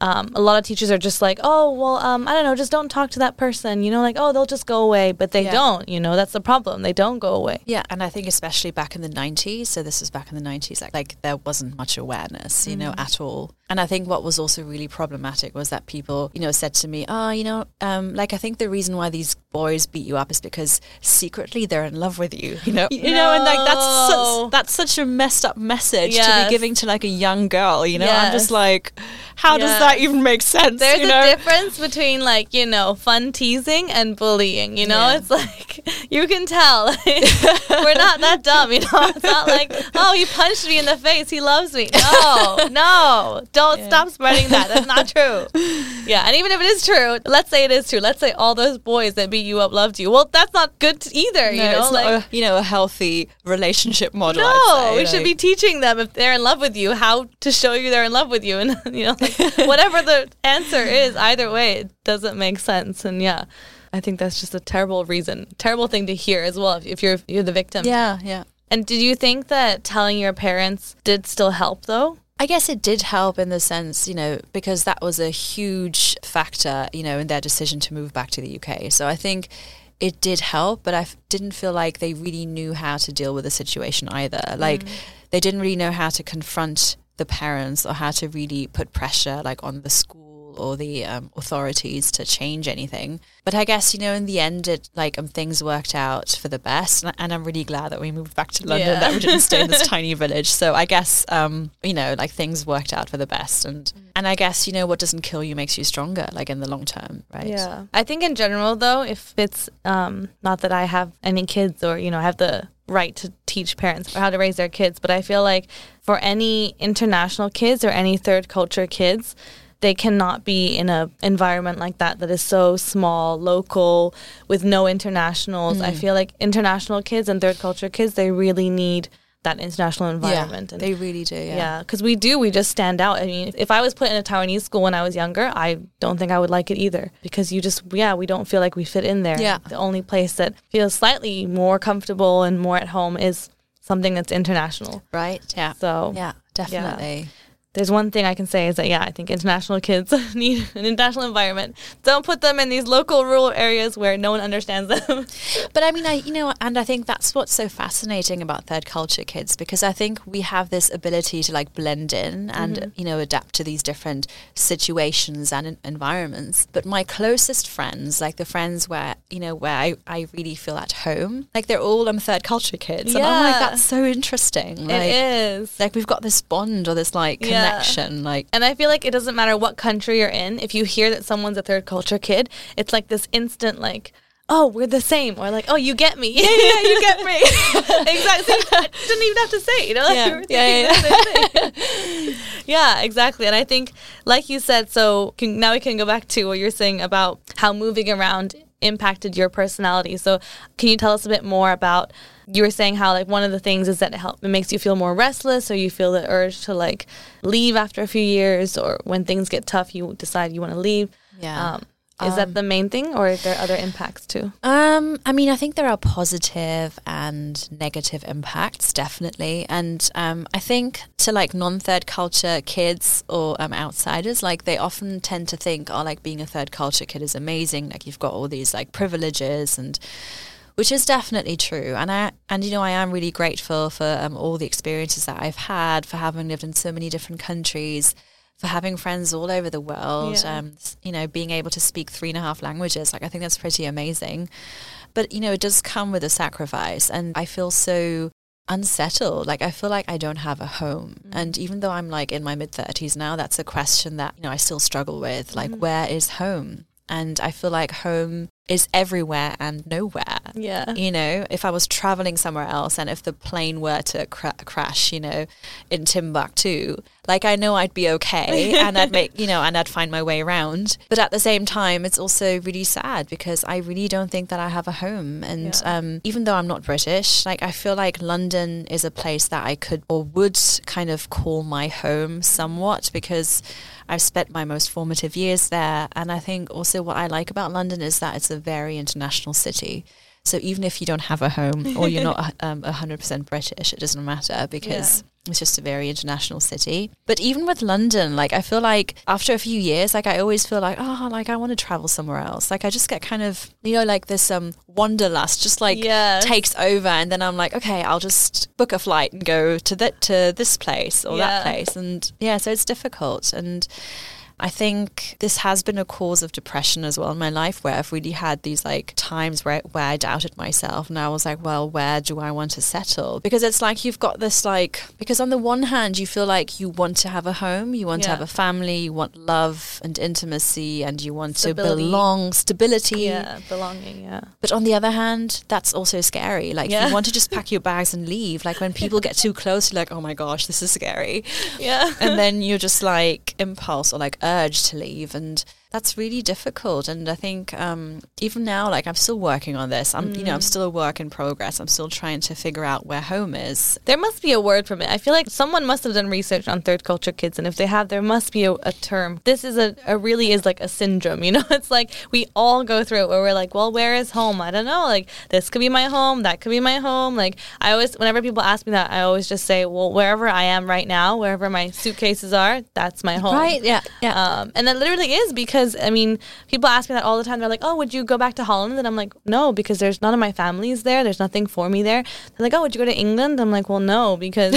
um, a lot of teachers are just like, oh, well, um, I don't know, just don't talk to that person, you know, like, oh, they'll just go away. But they yeah. don't, you know, that's the problem. They don't go away. Yeah. And I think especially back in the 90s, so this was back in the 90s, like, like there wasn't much awareness, you mm. know, at all. And I think what was also really problematic was that people, you know, said to me, oh, you know, um, like, I think the reason why these boys beat you up is because secretly they're in love with you, you know, you no. know, and like, that's such, that's such a messed up message yes. to be giving to like a young girl, you know, yes. I'm just like, how yes. does that even make sense? There's you know? a difference between like, you know, fun teasing and bullying, you know? Yeah. It's like you can tell. We're not that dumb, you know? It's not like, oh, he punched me in the face, he loves me. No, no. Don't yeah. stop spreading that. That's not true. Yeah, and even if it is true, let's say it is true. Let's say all those boys that beat you up loved you. Well, that's not good either, no, you know? like a, you know, a healthy relationship model. No, we like. should be teaching them if they're in love with you how to show you they're in love with you and you know whatever the answer is, either way, it doesn't make sense. And yeah, I think that's just a terrible reason, terrible thing to hear as well. If, if you're you're the victim. Yeah, yeah. And did you think that telling your parents did still help though? I guess it did help in the sense, you know, because that was a huge factor, you know, in their decision to move back to the UK. So I think it did help, but I f- didn't feel like they really knew how to deal with the situation either. Like mm. they didn't really know how to confront the parents or how to really put pressure like on the school or the um, authorities to change anything. But I guess you know in the end, it like um, things worked out for the best, and, and, I'm really glad that we moved back to London. Yeah. That we didn't stay in this tiny village. So I guess um, you know like things worked out for the best, and mm. and I guess you know what doesn't kill you makes you stronger, like in the long term, right? Yeah. I think in general though, if it's um, not that I have any kids or you know I have the right to teach parents how to raise their kids, but I feel like for any international kids or any third culture kids, they cannot be in an environment like that that is so small, local, with no internationals. Mm. I feel like international kids and third culture kids, they really need that international environment. Yeah, and they really do. Yeah, because yeah, we do. We just stand out. I mean, if I was put in a Taiwanese school when I was younger, I don't think I would like it either because you just, yeah, we don't feel like we fit in there. Yeah. The only place that feels slightly more comfortable and more at home is something that's international. Right. Yeah. So, yeah, definitely. Yeah there's one thing I can say is that yeah, I think international kids need an international environment. Don't put them in these local rural areas where no one understands them. but I mean, I you know, and I think that's what's so fascinating about third culture kids because I think we have this ability to like blend in and mm-hmm. you know adapt to these different situations and environments. But my closest friends, like the friends where you know where I, I really feel at home, like they're all um third culture kids, yeah. and I'm like that's so interesting. Like, it is like we've got this bond or this like. Yeah connection. Like, and I feel like it doesn't matter what country you're in. If you hear that someone's a third culture kid, it's like this instant like oh, we're the same, or like, oh, you get me. Yeah, yeah, you get me. exactly. I didn't even have to say you know? Like yeah, yeah, yeah. yeah, exactly. And I think, like you said, so can, now we can go back to what you're saying about how moving around impacted your personality. So, can you tell us a bit more about? You were saying how like one of the things is that it help it makes you feel more restless, or you feel the urge to like leave after a few years, or when things get tough, you decide you want to leave. Yeah. Um, is um, that the main thing, or are there other impacts too? Um, I mean, I think there are positive and negative impacts, definitely. And um, I think to like non-third culture kids or um, outsiders, like they often tend to think, oh, like being a third culture kid is amazing. Like you've got all these like privileges and which is definitely true. And I and you know I am really grateful for um, all the experiences that I've had, for having lived in so many different countries, for having friends all over the world. Yeah. Um, you know, being able to speak three and a half languages, like I think that's pretty amazing. But you know, it does come with a sacrifice, and I feel so unsettled. Like I feel like I don't have a home. Mm. And even though I'm like in my mid 30s now, that's a question that, you know, I still struggle with. Like mm. where is home? And I feel like home is everywhere and nowhere. Yeah. You know, if I was traveling somewhere else and if the plane were to cra- crash, you know, in Timbuktu, Like I know I'd be okay and I'd make, you know, and I'd find my way around. But at the same time, it's also really sad because I really don't think that I have a home. And yeah. um, even though I'm not British, like I feel like London is a place that I could or would kind of call my home somewhat because I've spent my most formative years there. And I think also what I like about London is that it's a very international city. So even if you don't have a home or you're not um, 100% British, it doesn't matter because yeah. It's just a very international city. But even with London, like I feel like after a few years, like I always feel like, oh, like I want to travel somewhere else. Like I just get kind of, you know, like this um wanderlust just like yes. takes over and then I'm like, okay, I'll just book a flight and go to that to this place or yeah. that place. And yeah, so it's difficult. And I think this has been a cause of depression as well in my life where I've really had these like times where, where I doubted myself and I was like, well, where do I want to settle? Because it's like you've got this like, because on the one hand, you feel like you want to have a home, you want yeah. to have a family, you want love and intimacy, and you want stability. to belong, stability. Yeah, belonging, yeah. But on the other hand, that's also scary. Like, yeah. you want to just pack your bags and leave. Like, when people get too close, you're like, oh my gosh, this is scary. Yeah. and then you're just like impulse or like, urge to leave and that's really difficult. And i think um, even now like i'm still working on this. I'm mm. you know i'm mm. still a work in progress. I'm still trying to figure out where home is. There must be a word for it i feel like someone must have done research on third culture kids and if they have there must be a, a term. This is a, a, really is like a syndrome you know? It's like we all go through it where we're like well where is home? I don't know. Like this could be my home. That could be my home. Like i always whenever people ask me that i always just say well wherever i am right now wherever my suitcases are that's my home. Right. Yeah. Yeah. Um, and that literally is because I mean, people ask me that all the time. They're like, "Oh, would you go back to Holland?" And I'm like, "No, because there's none of my family's there. There's nothing for me there." They're like, "Oh, would you go to England?" I'm like, "Well, no, because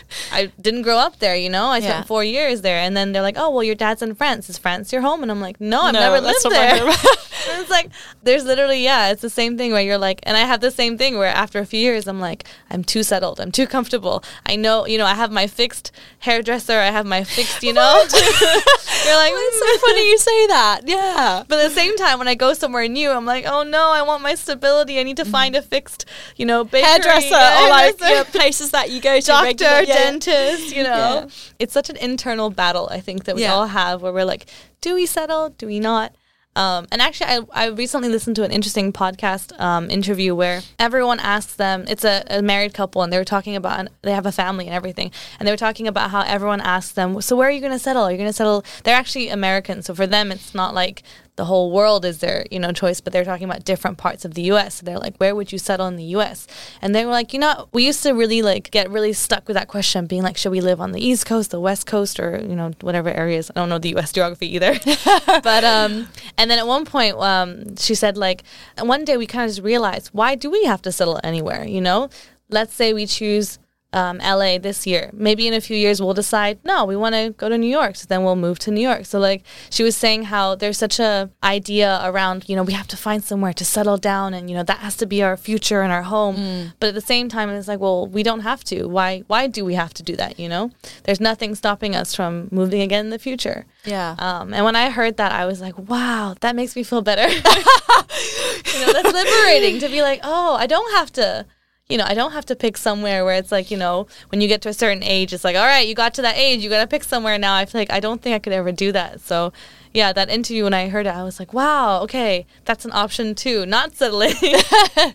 I didn't grow up there. You know, I yeah. spent four years there." And then they're like, "Oh, well, your dad's in France. Is France your home?" And I'm like, "No, I've no, never lived there." it's like there's literally yeah, it's the same thing where you're like, and I have the same thing where after a few years, I'm like, I'm too settled. I'm too comfortable. I know, you know, I have my fixed hairdresser. I have my fixed, you know. you're like, it's mm, so funny you say that. Yeah. But at the same time, when I go somewhere new, I'm like, oh no, I want my stability. I need to find a fixed, you know, bakery, hairdresser, or like you know, places that you go to, doctor, regular, yeah. dentist. You know, yeah. it's such an internal battle. I think that we yeah. all have where we're like, do we settle? Do we not? Um, and actually, I, I recently listened to an interesting podcast um, interview where everyone asks them, it's a, a, married couple, and they were talking about, they have a family and everything. And they were talking about how everyone asks them, so where are you going to settle? Are you going to settle? They're actually American. So for them, it's not like the whole world is their you know choice but they're talking about different parts of the US so they're like where would you settle in the US and they were like you know we used to really like get really stuck with that question being like should we live on the east coast the west coast or you know whatever areas. I don't know the US geography either. But um and then at one point um she said like one day we kind of just realized why do we have to settle anywhere you know? Let's say we choose um, LA this year. Maybe in a few years we'll decide no, we want to go to New York. So then we'll move to New York. So like she was saying how there's such a idea around you know we have to find somewhere to settle down and you know that has to be our future and our home. Mm. But at the same time it's like well we don't have to. Why why do we have to do that? You know there's nothing stopping us from moving again in the future. Yeah. Um, and when I heard that I was like wow that makes me feel better. you know that's liberating to be like oh I don't have to you know, I don't have to pick somewhere where it's like, you know, when you get to a certain age, it's like, all right, you got to that age, you got to pick somewhere now. I feel like I don't think I could ever do that. So, yeah, that interview, when I heard it, I was like, wow, okay, that's an option too, not settling.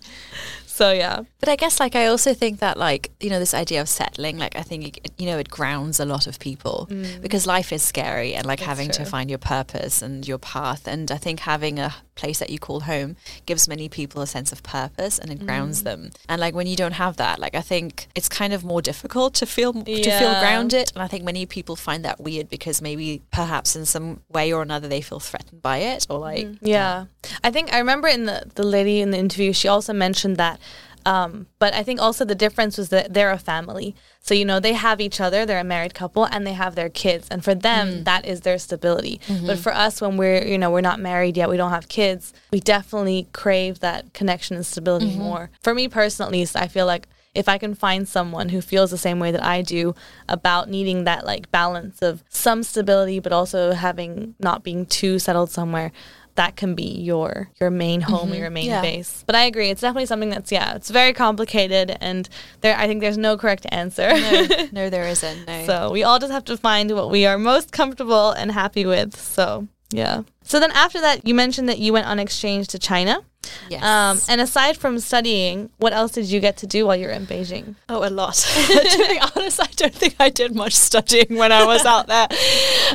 so yeah but i guess like i also think that like you know this idea of settling like i think it, you know it grounds a lot of people mm. because life is scary and like That's having true. to find your purpose and your path and i think having a place that you call home gives many people a sense of purpose and it grounds mm. them and like when you don't have that like i think it's kind of more difficult to feel yeah. to feel grounded and i think many people find that weird because maybe perhaps in some way or another they feel threatened by it or like mm. yeah. yeah i think i remember in the the lady in the interview she also mentioned that um, but I think also the difference was that they're a family. So, you know, they have each other, they're a married couple, and they have their kids. And for them, mm. that is their stability. Mm-hmm. But for us, when we're, you know, we're not married yet, we don't have kids, we definitely crave that connection and stability mm-hmm. more. For me personally, at least, I feel like if I can find someone who feels the same way that I do about needing that like balance of some stability, but also having not being too settled somewhere, that can be your your main home mm-hmm. or your main yeah. base. But I agree, it's definitely something that's yeah, it's very complicated, and there I think there's no correct answer. no, no, there isn't. No. So we all just have to find what we are most comfortable and happy with. So yeah. So then after that, you mentioned that you went on exchange to China. Yes. Um, and aside from studying, what else did you get to do while you were in Beijing? Oh, a lot. to be honest, I don't think I did much studying when I was out there.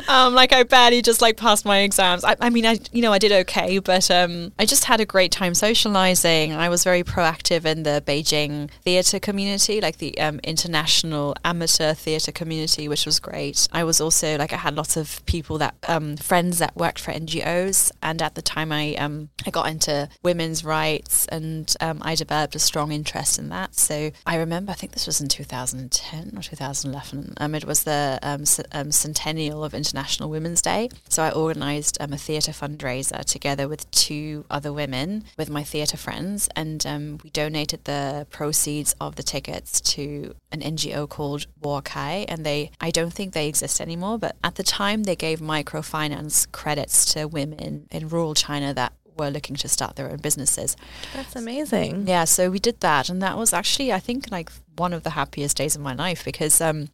Um, like I barely just like passed my exams. I, I mean, I you know I did okay, but um, I just had a great time socializing. I was very proactive in the Beijing theater community, like the um, international amateur theater community, which was great. I was also like I had lots of people that um, friends that worked for NGOs, and at the time I um, I got into women women's rights, and um, I developed a strong interest in that. So I remember, I think this was in 2010 or 2011. Um, it was the um, c- um, centennial of International Women's Day. So I organised um, a theatre fundraiser together with two other women, with my theatre friends, and um, we donated the proceeds of the tickets to an NGO called Wokai, and they I don't think they exist anymore, but at the time they gave microfinance credits to women in rural China that were looking to start their own businesses. That's amazing. Yeah, so we did that, and that was actually, I think, like one of the happiest days of my life because um,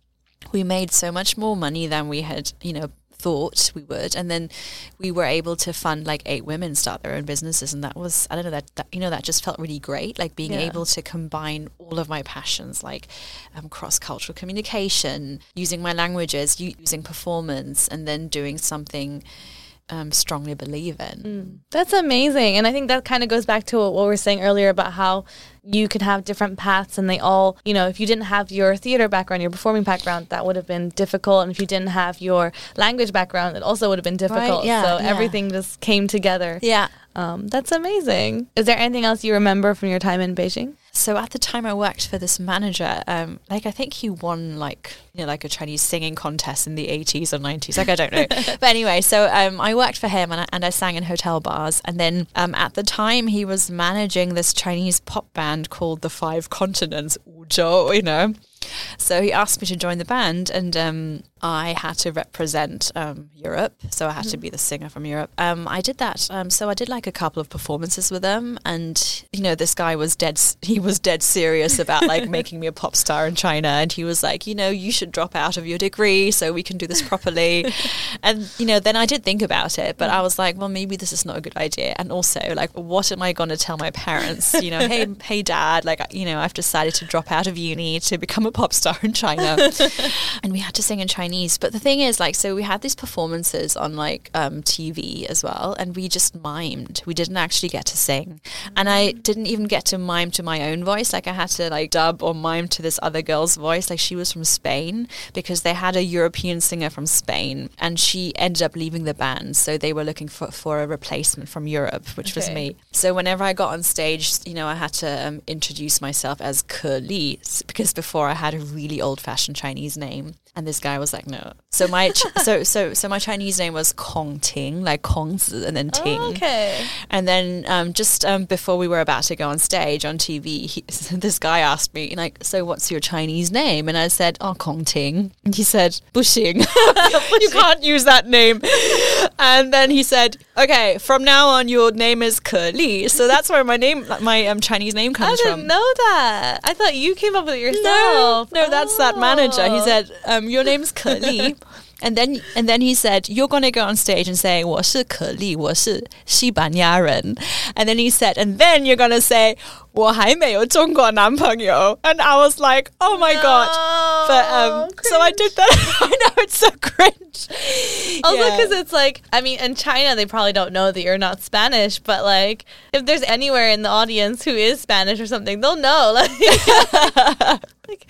we made so much more money than we had, you know, thought we would and then we were able to fund like eight women start their own businesses and that was i don't know that, that you know that just felt really great like being yeah. able to combine all of my passions like um, cross-cultural communication using my languages using performance and then doing something um, strongly believe in. Mm. That's amazing. And I think that kind of goes back to what, what we were saying earlier about how you could have different paths and they all, you know, if you didn't have your theater background, your performing background, that would have been difficult. And if you didn't have your language background, it also would have been difficult. Right, yeah, so yeah. everything just came together. Yeah. Um, that's amazing. Is there anything else you remember from your time in Beijing? So at the time I worked for this manager, um, like I think he won like you know like a Chinese singing contest in the 80s or 90s. Like I don't know, but anyway, so um, I worked for him and I, and I sang in hotel bars. And then um, at the time he was managing this Chinese pop band called the Five Continents, Wuzhou, you know. So he asked me to join the band, and um, I had to represent um, Europe. So I had mm-hmm. to be the singer from Europe. Um, I did that. Um, so I did like a couple of performances with them, and you know, this guy was dead. He was dead serious about like making me a pop star in China, and he was like, you know, you should drop out of your degree so we can do this properly. and you know, then I did think about it, but I was like, well, maybe this is not a good idea. And also, like, what am I going to tell my parents? You know, hey, hey, dad, like, you know, I've decided to drop out of uni to become a pop star in China. and we had to sing in Chinese. But the thing is, like, so we had these performances on like um, TV as well, and we just mimed. We didn't actually get to sing. And I didn't even get to mime to my own voice. Like, I had to like dub or mime to this other girl's voice. Like, she was from Spain because they had a European singer from Spain, and she ended up leaving the band. So they were looking for, for a replacement from Europe, which okay. was me. So whenever I got on stage, you know, I had to um, introduce myself as Li because before I had a really old fashioned Chinese name. And this guy was like, no. So my ch- so so so my Chinese name was Kong Ting, like Kongzi and then Ting. Oh, okay. And then um, just um, before we were about to go on stage on TV, he, this guy asked me like, so what's your Chinese name? And I said, oh, Kong Ting. And he said, Bushing. you can't use that name. and then he said, okay, from now on, your name is Ke Li. So that's where my name, my um, Chinese name comes from. I didn't from. know that. I thought you came up with it yourself. No, no, that's that manager. He said, um, your name's Ke Li. And then, and then he said, "You're going to go on stage and say 我是可丽，我是西班牙人." And then he said, "And then you're going to say 我还没有中国男朋友." And I was like, "Oh my no, god!" But um, so I did that. I know it's so cringe. Also, because yeah. it's like, I mean, in China they probably don't know that you're not Spanish, but like, if there's anywhere in the audience who is Spanish or something, they'll know. Like, like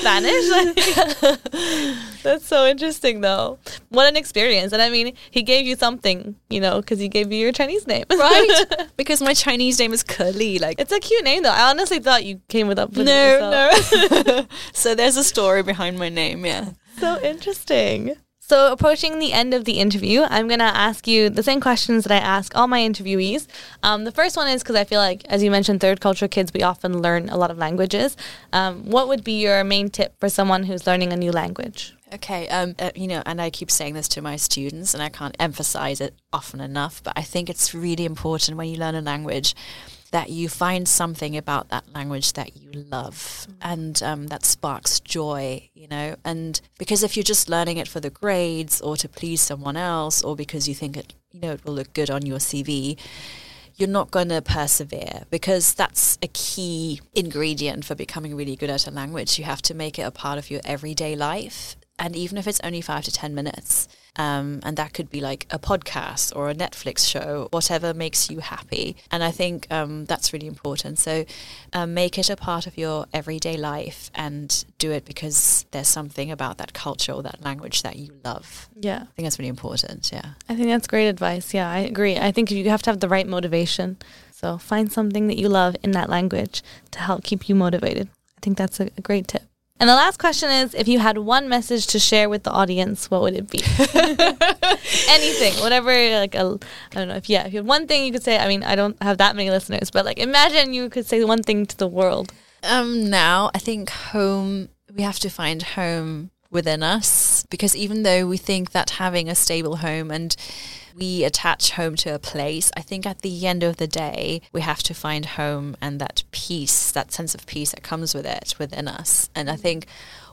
Spanish. Like, that's so interesting, though. What an experience! And I mean, he gave you something, you know, because he gave you your Chinese name, right? because my Chinese name is Li. Like, it's a cute name, though. I honestly thought you came with up with no, no. so there's a story behind my name. Yeah. So interesting. So, approaching the end of the interview, I'm going to ask you the same questions that I ask all my interviewees. Um, the first one is because I feel like, as you mentioned, third culture kids, we often learn a lot of languages. Um, what would be your main tip for someone who's learning a new language? Okay, um, uh, you know, and I keep saying this to my students, and I can't emphasize it often enough, but I think it's really important when you learn a language that you find something about that language that you love mm-hmm. and um, that sparks joy, you know. And because if you're just learning it for the grades or to please someone else or because you think it, you know, it will look good on your CV, you're not going to persevere because that's a key ingredient for becoming really good at a language. You have to make it a part of your everyday life. And even if it's only five to 10 minutes, um, and that could be like a podcast or a Netflix show, whatever makes you happy. And I think um, that's really important. So um, make it a part of your everyday life and do it because there's something about that culture or that language that you love. Yeah. I think that's really important. Yeah. I think that's great advice. Yeah, I agree. I think you have to have the right motivation. So find something that you love in that language to help keep you motivated. I think that's a, a great tip. And the last question is if you had one message to share with the audience, what would it be? Anything, whatever, like a, I don't know if, yeah, if you had one thing you could say, I mean, I don't have that many listeners, but like imagine you could say one thing to the world. Um, now, I think home, we have to find home within us because even though we think that having a stable home and we attach home to a place, I think at the end of the day, we have to find home and that peace, that sense of peace that comes with it within us. And I think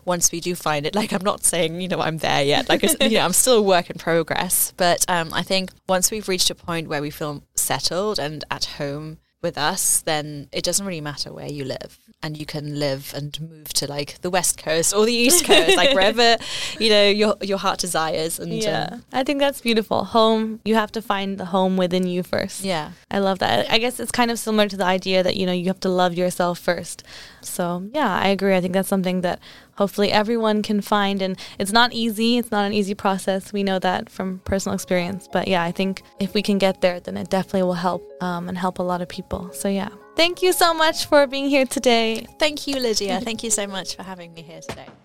once we do find it, like I'm not saying, you know, I'm there yet, like, you know, I'm still a work in progress. But um, I think once we've reached a point where we feel settled and at home with us, then it doesn't really matter where you live. And you can live and move to like the west coast or the east coast like wherever you know your your heart desires. And yeah. um, i think that's beautiful. Home you have to find the home within you first. Yeah. I love that. I guess it's kind of similar to the idea that you know you have to love yourself first. So yeah i agree. I think that's something that hopefully everyone can find and it's not easy it's not an easy process we know that from personal experience but yeah i think if we can get there then it definitely will help um, and help a lot of people so yeah Thank you so much for being here today. Thank you, Lydia. Thank you so much for having me here today.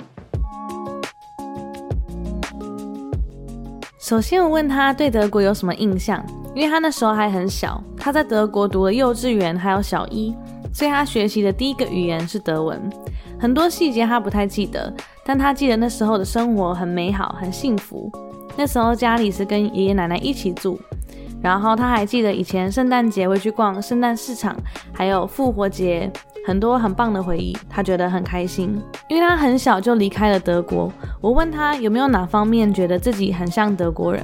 首先，我问他对德国有什么印象，因为他那时候还很小，他在德国读了幼稚园，还有小一，所以他学习的第一个语言是德文。 很多细节他不太记得，但他记得那时候的生活很美好，很幸福。那时候家里是跟爷爷奶奶一起住。然后他还记得以前圣诞节会去逛圣诞市场，还有复活节，很多很棒的回忆，他觉得很开心。因为他很小就离开了德国，我问他有没有哪方面觉得自己很像德国人，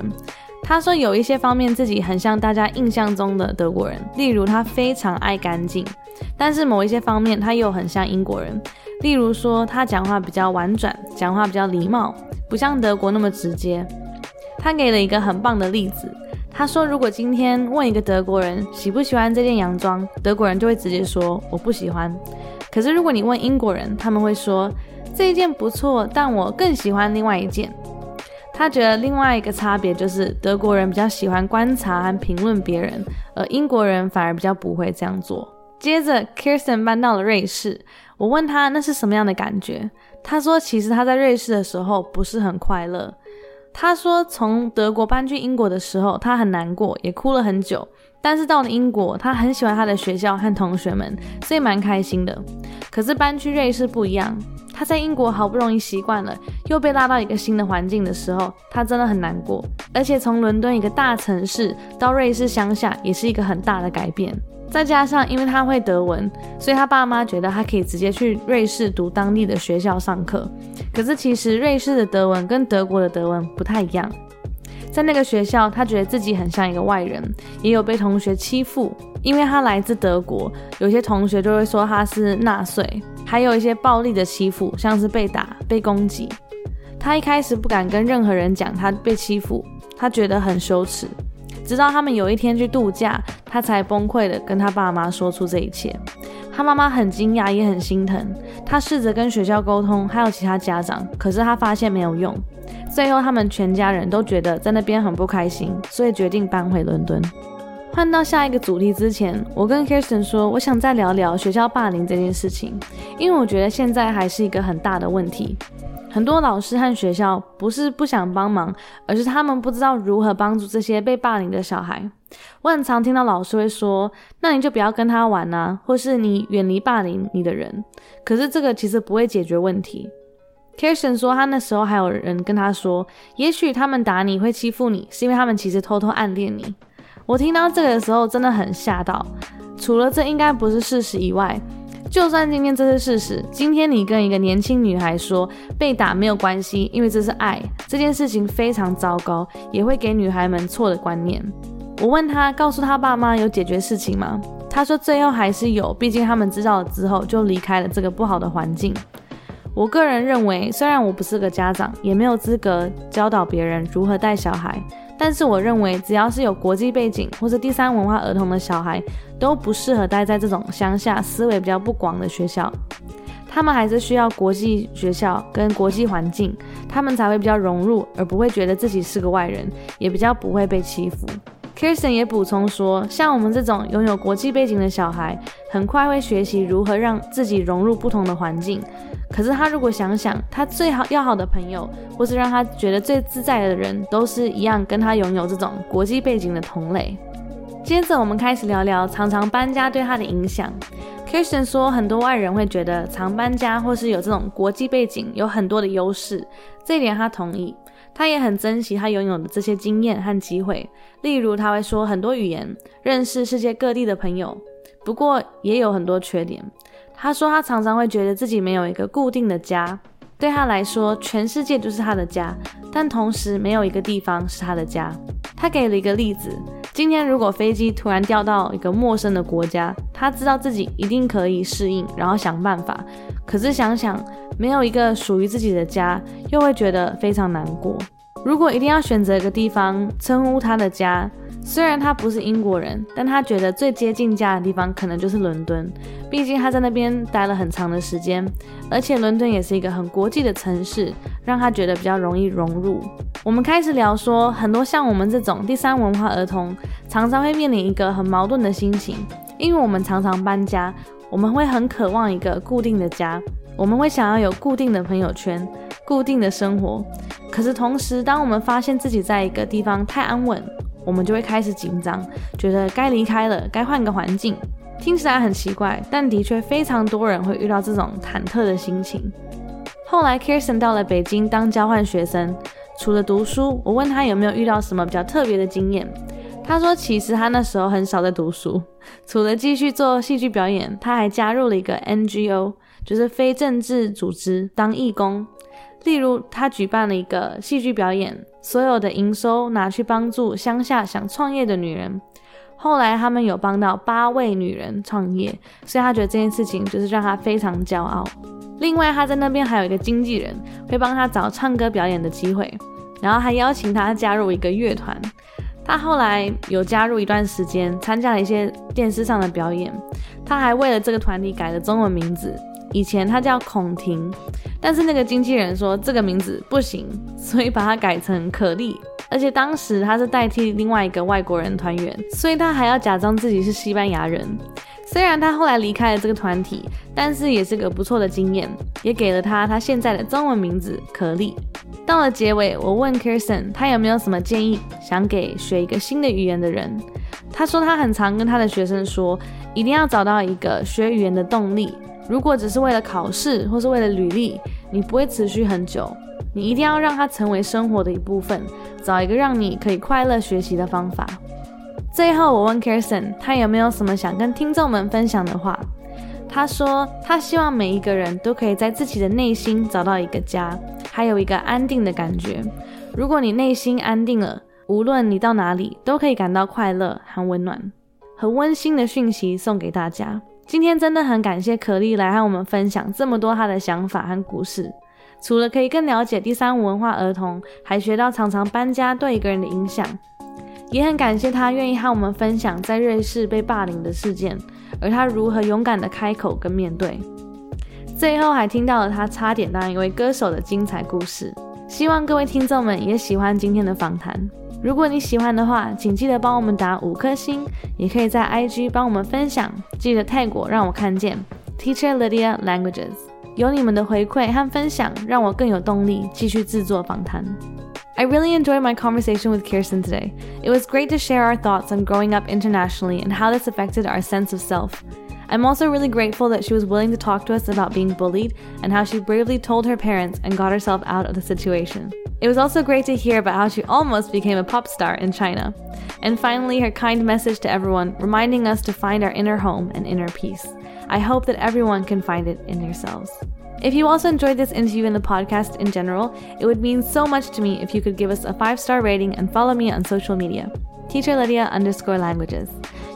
他说有一些方面自己很像大家印象中的德国人，例如他非常爱干净，但是某一些方面他又很像英国人，例如说他讲话比较婉转，讲话比较礼貌，不像德国那么直接。他给了一个很棒的例子。他说：“如果今天问一个德国人喜不喜欢这件洋装，德国人就会直接说我不喜欢。可是如果你问英国人，他们会说这一件不错，但我更喜欢另外一件。他觉得另外一个差别就是德国人比较喜欢观察和评论别人，而英国人反而比较不会这样做。”接着，Kirsten 搬到了瑞士。我问他那是什么样的感觉，他说：“其实他在瑞士的时候不是很快乐。”他说，从德国搬去英国的时候，他很难过，也哭了很久。但是到了英国，他很喜欢他的学校和同学们，所以蛮开心的。可是搬去瑞士不一样，他在英国好不容易习惯了，又被拉到一个新的环境的时候，他真的很难过。而且从伦敦一个大城市到瑞士乡下，也是一个很大的改变。再加上，因为他会德文，所以他爸妈觉得他可以直接去瑞士读当地的学校上课。可是其实瑞士的德文跟德国的德文不太一样。在那个学校，他觉得自己很像一个外人，也有被同学欺负，因为他来自德国，有些同学就会说他是纳粹，还有一些暴力的欺负，像是被打、被攻击。他一开始不敢跟任何人讲他被欺负，他觉得很羞耻。直到他们有一天去度假，他才崩溃的跟他爸妈说出这一切。他妈妈很惊讶，也很心疼。他试着跟学校沟通，还有其他家长，可是他发现没有用。最后，他们全家人都觉得在那边很不开心，所以决定搬回伦敦。换到下一个主题之前，我跟 Kirsten 说，我想再聊聊学校霸凌这件事情，因为我觉得现在还是一个很大的问题。很多老师和学校不是不想帮忙，而是他们不知道如何帮助这些被霸凌的小孩。我很常听到老师会说：“那你就不要跟他玩啊，或是你远离霸凌你的人。”可是这个其实不会解决问题。k i r s o n 说，他那时候还有人跟他说，也许他们打你会欺负你，是因为他们其实偷偷暗恋你。我听到这个的时候真的很吓到。除了这应该不是事实以外，就算今天这是事实，今天你跟一个年轻女孩说被打没有关系，因为这是爱，这件事情非常糟糕，也会给女孩们错的观念。我问他，告诉他爸妈有解决事情吗？他说最后还是有，毕竟他们知道了之后就离开了这个不好的环境。我个人认为，虽然我不是个家长，也没有资格教导别人如何带小孩。但是我认为，只要是有国际背景或是第三文化儿童的小孩，都不适合待在这种乡下、思维比较不广的学校。他们还是需要国际学校跟国际环境，他们才会比较融入，而不会觉得自己是个外人，也比较不会被欺负。Kirsten 也补充说，像我们这种拥有国际背景的小孩，很快会学习如何让自己融入不同的环境。可是他如果想想，他最好要好的朋友，或是让他觉得最自在的人，都是一样跟他拥有这种国际背景的同类。接着我们开始聊聊常常搬家对他的影响。Kirsten 说，很多外人会觉得常搬家或是有这种国际背景有很多的优势，这一点他同意。他也很珍惜他拥有的这些经验和机会，例如他会说很多语言，认识世界各地的朋友。不过也有很多缺点。他说，他常常会觉得自己没有一个固定的家，对他来说，全世界就是他的家，但同时没有一个地方是他的家。他给了一个例子：今天如果飞机突然掉到一个陌生的国家，他知道自己一定可以适应，然后想办法。可是想想没有一个属于自己的家，又会觉得非常难过。如果一定要选择一个地方称呼他的家，虽然他不是英国人，但他觉得最接近家的地方可能就是伦敦，毕竟他在那边待了很长的时间，而且伦敦也是一个很国际的城市，让他觉得比较容易融入。我们开始聊说，很多像我们这种第三文化儿童，常常会面临一个很矛盾的心情，因为我们常常搬家，我们会很渴望一个固定的家，我们会想要有固定的朋友圈、固定的生活，可是同时，当我们发现自己在一个地方太安稳。我们就会开始紧张，觉得该离开了，该换个环境。听起来很奇怪，但的确非常多人会遇到这种忐忑的心情。后来，Kirsten 到了北京当交换学生，除了读书，我问他有没有遇到什么比较特别的经验。他说，其实他那时候很少在读书，除了继续做戏剧表演，他还加入了一个 NGO，就是非政治组织当义工。例如，他举办了一个戏剧表演，所有的营收拿去帮助乡下想创业的女人。后来，他们有帮到八位女人创业，所以他觉得这件事情就是让他非常骄傲。另外，他在那边还有一个经纪人，会帮他找唱歌表演的机会，然后还邀请他加入一个乐团。他后来有加入一段时间，参加了一些电视上的表演。他还为了这个团体改了中文名字。以前他叫孔婷，但是那个经纪人说这个名字不行，所以把它改成可丽。而且当时他是代替另外一个外国人团员，所以他还要假装自己是西班牙人。虽然他后来离开了这个团体，但是也是个不错的经验，也给了他他现在的中文名字可丽。到了结尾，我问 Kirsten 他有没有什么建议想给学一个新的语言的人。他说他很常跟他的学生说，一定要找到一个学语言的动力。如果只是为了考试或是为了履历，你不会持续很久。你一定要让它成为生活的一部分，找一个让你可以快乐学习的方法。最后，我问 Kirsten，他有没有什么想跟听众们分享的话？他说，他希望每一个人都可以在自己的内心找到一个家，还有一个安定的感觉。如果你内心安定了，无论你到哪里，都可以感到快乐和温暖。很温馨的讯息送给大家。今天真的很感谢可丽来和我们分享这么多她的想法和故事。除了可以更了解第三文化儿童，还学到常常搬家对一个人的影响。也很感谢他愿意和我们分享在瑞士被霸凌的事件，而他如何勇敢的开口跟面对。最后还听到了他差点当一位歌手的精彩故事。希望各位听众们也喜欢今天的访谈。如果你喜欢的话，请记得帮我们打五颗星，也可以在 IG 帮我们分享，记得泰国让我看见 Teacher Lydia Languages。有你们的回馈和分享，让我更有动力继续制作访谈。I really enjoyed my conversation with Kirsten today. It was great to share our thoughts on growing up internationally and how this affected our sense of self. I'm also really grateful that she was willing to talk to us about being bullied and how she bravely told her parents and got herself out of the situation. It was also great to hear about how she almost became a pop star in China. And finally, her kind message to everyone, reminding us to find our inner home and inner peace. I hope that everyone can find it in yourselves. If you also enjoyed this interview and the podcast in general, it would mean so much to me if you could give us a five star rating and follow me on social media. Teacher Lydia underscore languages.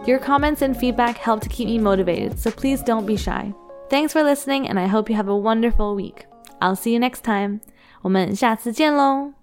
Your comments and feedback help to keep me motivated, so please don't be shy. Thanks for listening, and I hope you have a wonderful week. I'll see you next time. 我们下次见喽。